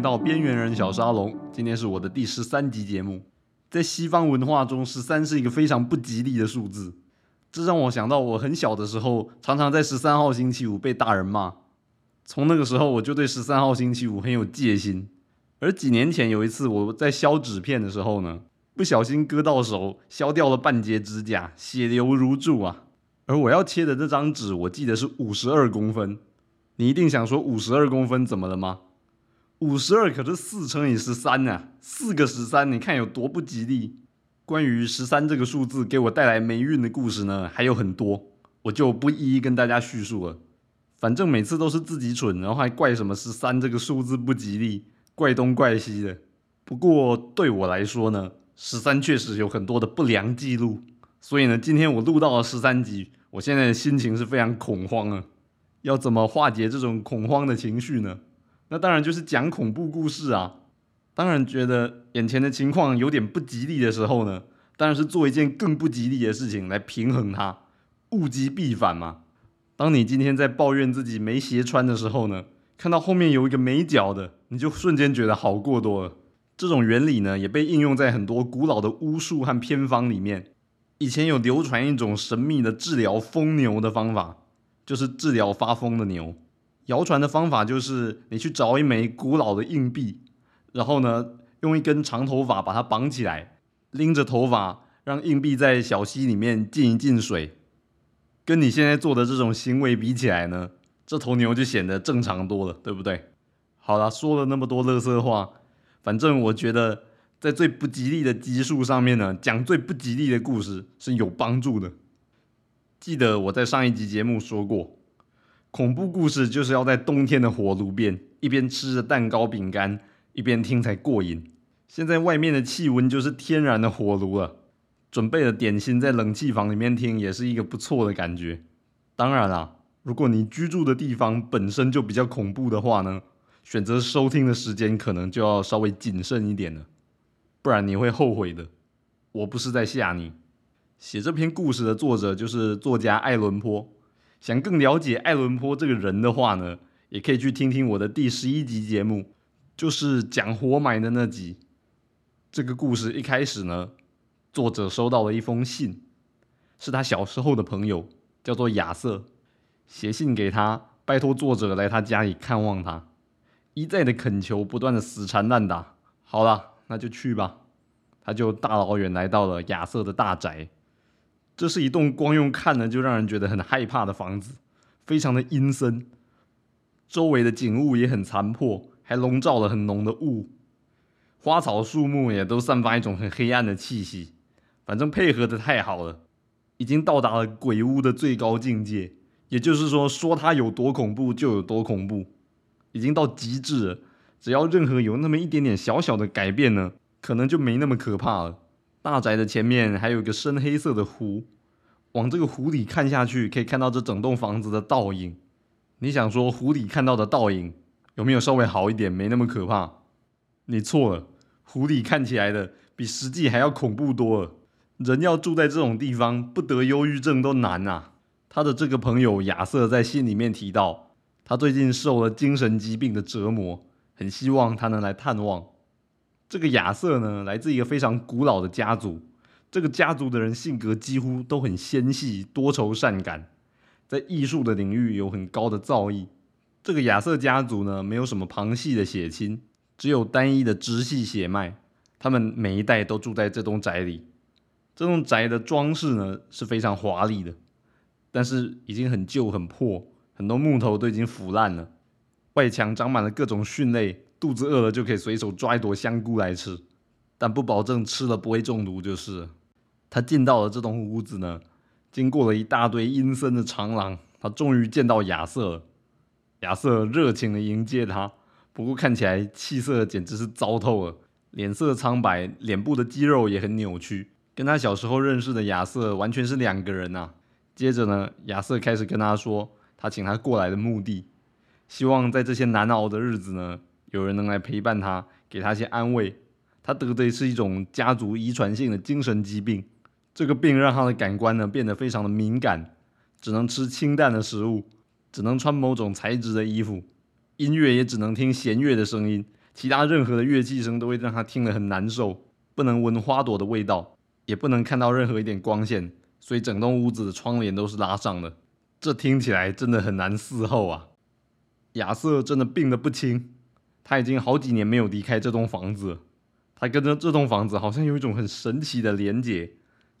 到边缘人小沙龙。今天是我的第十三集节目。在西方文化中，十三是一个非常不吉利的数字。这让我想到我很小的时候，常常在十三号星期五被大人骂。从那个时候，我就对十三号星期五很有戒心。而几年前有一次，我在削纸片的时候呢，不小心割到手，削掉了半截指甲，血流如注啊。而我要切的这张纸，我记得是五十二公分。你一定想说五十二公分怎么了吗？五十二可是四乘以十三呢，四个十三，你看有多不吉利。关于十三这个数字给我带来霉运的故事呢，还有很多，我就不一一跟大家叙述了。反正每次都是自己蠢，然后还怪什么十三这个数字不吉利，怪东怪西的。不过对我来说呢，十三确实有很多的不良记录，所以呢，今天我录到了十三集，我现在的心情是非常恐慌啊。要怎么化解这种恐慌的情绪呢？那当然就是讲恐怖故事啊！当然觉得眼前的情况有点不吉利的时候呢，当然是做一件更不吉利的事情来平衡它，物极必反嘛。当你今天在抱怨自己没鞋穿的时候呢，看到后面有一个没脚的，你就瞬间觉得好过多了。这种原理呢，也被应用在很多古老的巫术和偏方里面。以前有流传一种神秘的治疗疯牛的方法，就是治疗发疯的牛。谣传的方法就是你去找一枚古老的硬币，然后呢，用一根长头发把它绑起来，拎着头发让硬币在小溪里面进一进水。跟你现在做的这种行为比起来呢，这头牛就显得正常多了，对不对？好了，说了那么多乐色话，反正我觉得在最不吉利的基数上面呢，讲最不吉利的故事是有帮助的。记得我在上一集节目说过。恐怖故事就是要在冬天的火炉边，一边吃着蛋糕饼干，一边听才过瘾。现在外面的气温就是天然的火炉了，准备了点心在冷气房里面听也是一个不错的感觉。当然啦，如果你居住的地方本身就比较恐怖的话呢，选择收听的时间可能就要稍微谨慎一点了，不然你会后悔的。我不是在吓你。写这篇故事的作者就是作家爱伦坡。想更了解爱伦坡这个人的话呢，也可以去听听我的第十一集节目，就是讲活埋的那集。这个故事一开始呢，作者收到了一封信，是他小时候的朋友，叫做亚瑟，写信给他，拜托作者来他家里看望他，一再的恳求，不断的死缠烂打。好了，那就去吧。他就大老远来到了亚瑟的大宅。这是一栋光用看呢就让人觉得很害怕的房子，非常的阴森，周围的景物也很残破，还笼罩了很浓的雾，花草树木也都散发一种很黑暗的气息，反正配合的太好了，已经到达了鬼屋的最高境界。也就是说，说它有多恐怖就有多恐怖，已经到极致了。只要任何有那么一点点小小的改变呢，可能就没那么可怕了。大宅的前面还有一个深黑色的湖，往这个湖里看下去，可以看到这整栋房子的倒影。你想说湖里看到的倒影有没有稍微好一点，没那么可怕？你错了，湖里看起来的比实际还要恐怖多了。人要住在这种地方，不得忧郁症都难啊！他的这个朋友亚瑟在信里面提到，他最近受了精神疾病的折磨，很希望他能来探望。这个亚瑟呢，来自一个非常古老的家族。这个家族的人性格几乎都很纤细、多愁善感，在艺术的领域有很高的造诣。这个亚瑟家族呢，没有什么旁系的血亲，只有单一的直系血脉。他们每一代都住在这栋宅里。这栋宅的装饰呢是非常华丽的，但是已经很旧、很破，很多木头都已经腐烂了，外墙长满了各种蕈类。肚子饿了就可以随手抓一朵香菇来吃，但不保证吃了不会中毒就是。他进到了这栋屋子呢，经过了一大堆阴森的长廊，他终于见到亚瑟了。亚瑟热情的迎接他，不过看起来气色简直是糟透了，脸色苍白，脸部的肌肉也很扭曲，跟他小时候认识的亚瑟完全是两个人呐。接着呢，亚瑟开始跟他说，他请他过来的目的，希望在这些难熬的日子呢。有人能来陪伴他，给他些安慰。他得的是一种家族遗传性的精神疾病，这个病让他的感官呢变得非常的敏感，只能吃清淡的食物，只能穿某种材质的衣服，音乐也只能听弦乐的声音，其他任何的乐器声都会让他听得很难受。不能闻花朵的味道，也不能看到任何一点光线，所以整栋屋子的窗帘都是拉上的。这听起来真的很难伺候啊！亚瑟真的病得不轻，他已经好几年没有离开这栋房子。他跟着这栋房子好像有一种很神奇的连结。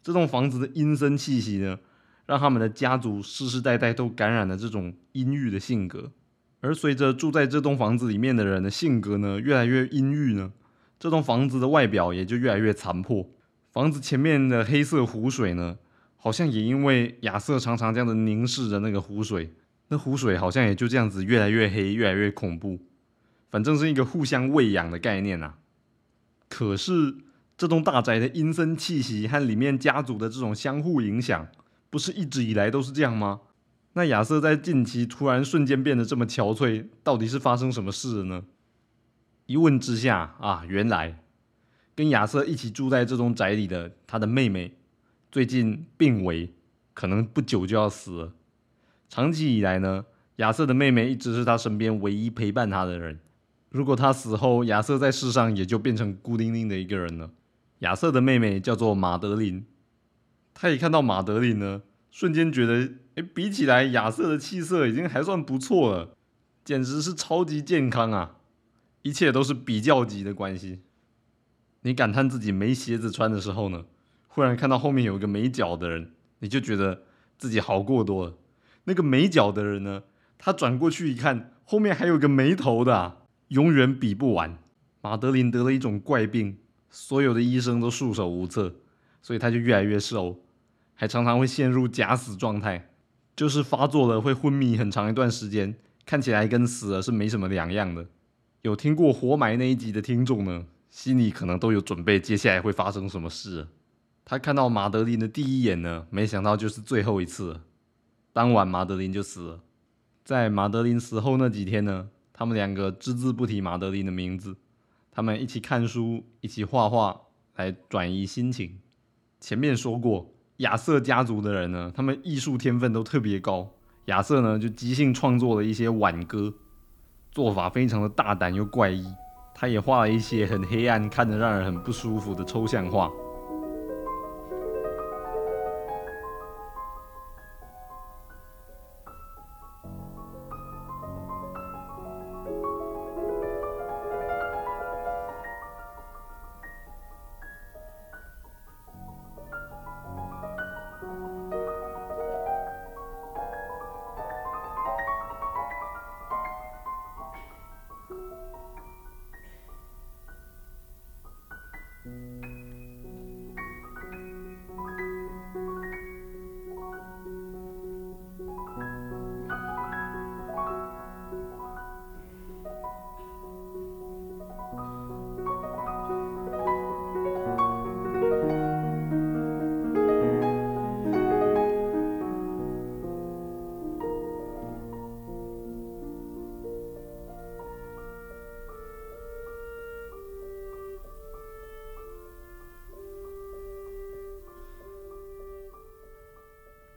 这栋房子的阴森气息呢，让他们的家族世世代代都感染了这种阴郁的性格。而随着住在这栋房子里面的人的性格呢越来越阴郁呢。这栋房子的外表也就越来越残破。房子前面的黑色湖水呢，好像也因为亚瑟常常这样的凝视着那个湖水，那湖水好像也就这样子越来越黑，越来越恐怖。反正是一个互相喂养的概念啊。可是这栋大宅的阴森气息和里面家族的这种相互影响，不是一直以来都是这样吗？那亚瑟在近期突然瞬间变得这么憔悴，到底是发生什么事了呢？一问之下啊，原来跟亚瑟一起住在这栋宅里的他的妹妹，最近病危，可能不久就要死了。长期以来呢，亚瑟的妹妹一直是他身边唯一陪伴他的人。如果他死后，亚瑟在世上也就变成孤零零的一个人了。亚瑟的妹妹叫做马德琳，他一看到马德琳呢，瞬间觉得，哎，比起来亚瑟的气色已经还算不错了，简直是超级健康啊！一切都是比较级的关系。你感叹自己没鞋子穿的时候呢，忽然看到后面有一个没脚的人，你就觉得自己好过多了。那个没脚的人呢，他转过去一看，后面还有个没头的，永远比不完。马德琳得了一种怪病，所有的医生都束手无策，所以他就越来越瘦，还常常会陷入假死状态，就是发作了会昏迷很长一段时间，看起来跟死了是没什么两样的。有听过活埋那一集的听众呢，心里可能都有准备，接下来会发生什么事。他看到马德琳的第一眼呢，没想到就是最后一次。当晚马德琳就死了。在马德琳死后那几天呢，他们两个只字不提马德琳的名字，他们一起看书，一起画画，来转移心情。前面说过，亚瑟家族的人呢，他们艺术天分都特别高。亚瑟呢，就即兴创作了一些挽歌。做法非常的大胆又怪异，他也画了一些很黑暗、看着让人很不舒服的抽象画。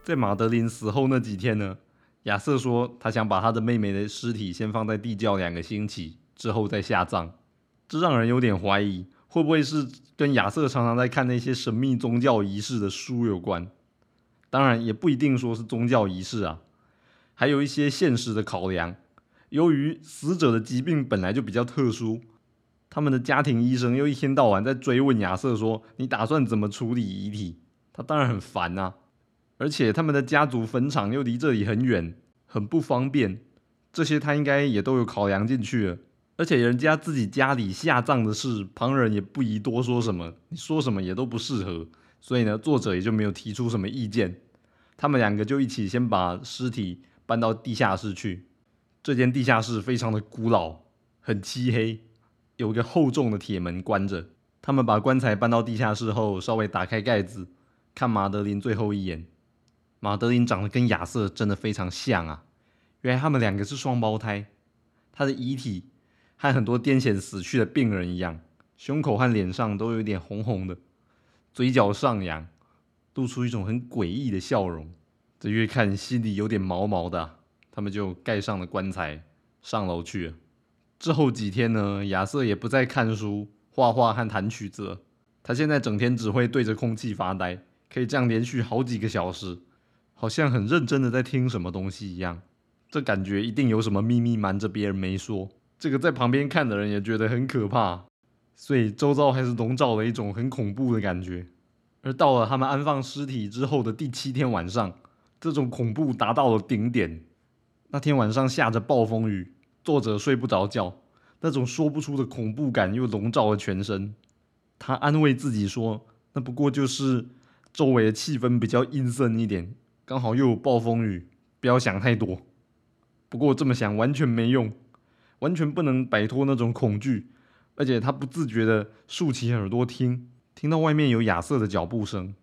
在马德琳死后那几天呢，亚瑟说他想把他的妹妹的尸体先放在地窖两个星期，之后再下葬。这让人有点怀疑，会不会是跟亚瑟常常在看那些神秘宗教仪式的书有关？当然，也不一定说是宗教仪式啊，还有一些现实的考量。由于死者的疾病本来就比较特殊，他们的家庭医生又一天到晚在追问亚瑟说：“你打算怎么处理遗体？”他当然很烦呐。而且他们的家族坟场又离这里很远，很不方便，这些他应该也都有考量进去了。而且人家自己家里下葬的事，旁人也不宜多说什么，你说什么也都不适合。所以呢，作者也就没有提出什么意见。他们两个就一起先把尸体搬到地下室去。这间地下室非常的古老，很漆黑，有一个厚重的铁门关着。他们把棺材搬到地下室后，稍微打开盖子，看马德琳最后一眼。马德琳长得跟亚瑟真的非常像啊！原来他们两个是双胞胎。他的遗体和很多癫痫死去的病人一样，胸口和脸上都有点红红的，嘴角上扬，露出一种很诡异的笑容。这越看心里有点毛毛的。他们就盖上了棺材，上楼去了。之后几天呢，亚瑟也不再看书、画画和弹曲子了。他现在整天只会对着空气发呆，可以这样连续好几个小时，好像很认真的在听什么东西一样。这感觉一定有什么秘密瞒着别人没说。这个在旁边看的人也觉得很可怕，所以周遭还是笼罩了一种很恐怖的感觉。而到了他们安放尸体之后的第七天晚上，这种恐怖达到了顶点。那天晚上下着暴风雨，作者睡不着觉，那种说不出的恐怖感又笼罩了全身。他安慰自己说：“那不过就是周围的气氛比较阴森一点，刚好又有暴风雨，不要想太多。”不过这么想完全没用，完全不能摆脱那种恐惧，而且他不自觉的竖起耳朵听，听到外面有亚瑟的脚步声。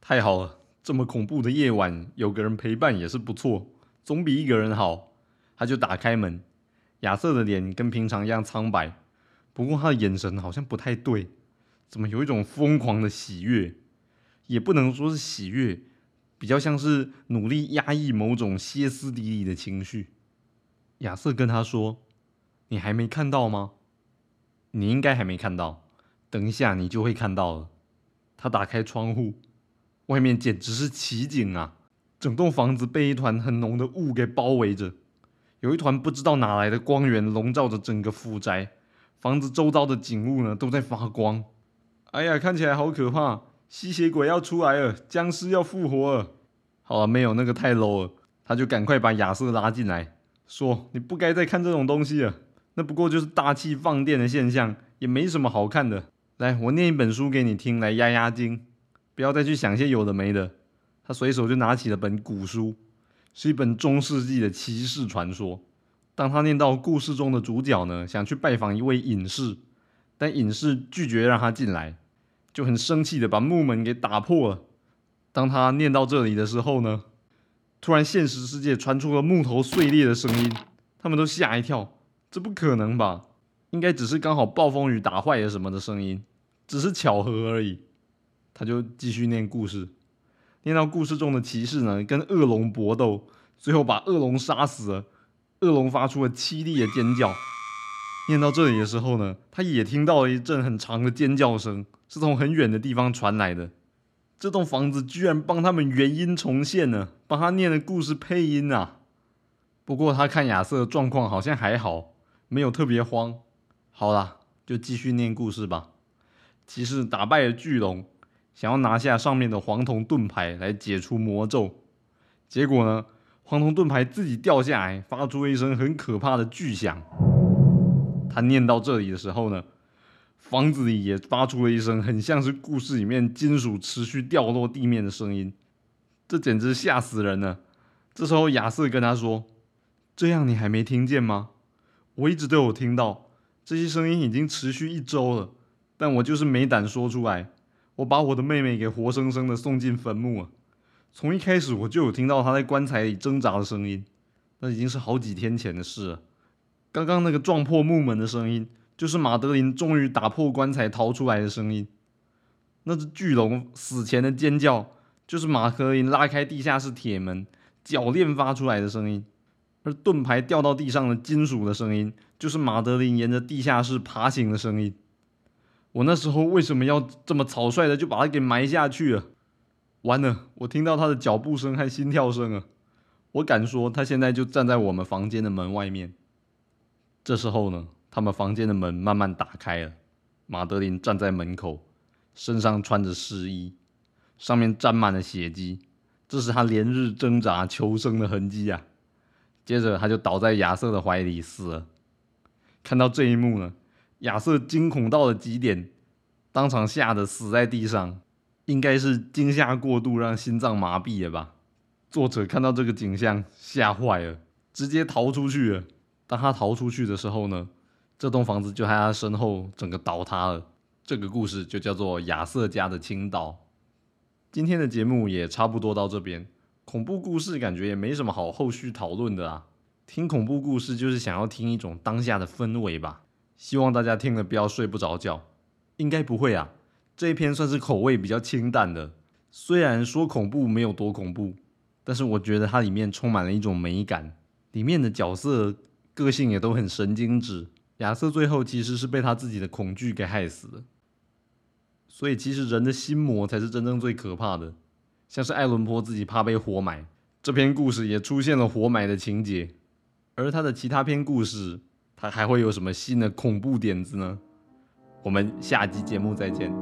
太好了，这么恐怖的夜晚有个人陪伴也是不错，总比一个人好。他就打开门，亚瑟的脸跟平常一样苍白，不过他的眼神好像不太对。怎么有一种疯狂的喜悦？也不能说是喜悦，比较像是努力压抑某种歇斯底里的情绪。亚瑟跟他说：“你还没看到吗？你应该还没看到，等一下你就会看到了。”他打开窗户，外面简直是奇景啊！整栋房子被一团很浓的雾给包围着，有一团不知道哪来的光源笼罩着整个府宅，房子周遭的景物呢都在发光。哎呀，看起来好可怕！吸血鬼要出来了，僵尸要复活了。好了，没有那个太 low 了。他就赶快把亚瑟拉进来，说：“你不该再看这种东西了，那不过就是大气放电的现象，也没什么好看的。来，我念一本书给你听，来压压惊，不要再去想些有的没的。”他随手就拿起了本古书，是一本中世纪的骑士传说。当他念到故事中的主角呢，想去拜访一位隐士。但隐士拒绝让他进来，就很生气的把木门给打破了。当他念到这里的时候呢，突然现实世界传出了木头碎裂的声音，他们都吓一跳。这不可能吧？应该只是刚好暴风雨打坏了什么的声音，只是巧合而已。他就继续念故事，念到故事中的骑士呢跟恶龙搏斗，最后把恶龙杀死了。恶龙发出了凄厉的尖叫。念到这里的时候呢，他也听到了一阵很长的尖叫声，是从很远的地方传来的。这栋房子居然帮他们原音重现了，帮他念的故事配音啊！不过他看亚瑟的状况好像还好，没有特别慌。好啦，就继续念故事吧。骑士打败了巨龙，想要拿下上面的黄铜盾牌来解除魔咒，结果呢，黄铜盾牌自己掉下来，发出一声很可怕的巨响。他念到这里的时候呢，房子里也发出了一声很像是故事里面金属持续掉落地面的声音，这简直吓死人了。这时候亚瑟跟他说：“这样你还没听见吗？我一直都有听到这些声音，已经持续一周了，但我就是没胆说出来。我把我的妹妹给活生生的送进坟墓了，从一开始我就有听到她在棺材里挣扎的声音，那已经是好几天前的事了。”刚刚那个撞破木门的声音，就是马德琳终于打破棺材逃出来的声音。那只巨龙死前的尖叫，就是马德琳拉开地下室铁门铰链发出来的声音。而盾牌掉到地上的金属的声音，就是马德琳沿着地下室爬行的声音。我那时候为什么要这么草率的就把它给埋下去了？完了，我听到他的脚步声和心跳声啊！我敢说，他现在就站在我们房间的门外面。这时候呢，他们房间的门慢慢打开了。马德琳站在门口，身上穿着湿衣，上面沾满了血迹，这是他连日挣扎求生的痕迹啊！接着，他就倒在亚瑟的怀里死了。看到这一幕呢，亚瑟惊恐到了极点，当场吓得死在地上，应该是惊吓过度让心脏麻痹了吧？作者看到这个景象，吓坏了，直接逃出去了。当他逃出去的时候呢，这栋房子就在他身后整个倒塌了。这个故事就叫做亚瑟家的倾倒。今天的节目也差不多到这边，恐怖故事感觉也没什么好后续讨论的啊。听恐怖故事就是想要听一种当下的氛围吧。希望大家听了不要睡不着觉，应该不会啊。这一篇算是口味比较清淡的，虽然说恐怖没有多恐怖，但是我觉得它里面充满了一种美感，里面的角色。个性也都很神经质。亚瑟最后其实是被他自己的恐惧给害死的。所以其实人的心魔才是真正最可怕的。像是爱伦坡自己怕被活埋，这篇故事也出现了活埋的情节。而他的其他篇故事，他还会有什么新的恐怖点子呢？我们下集节目再见。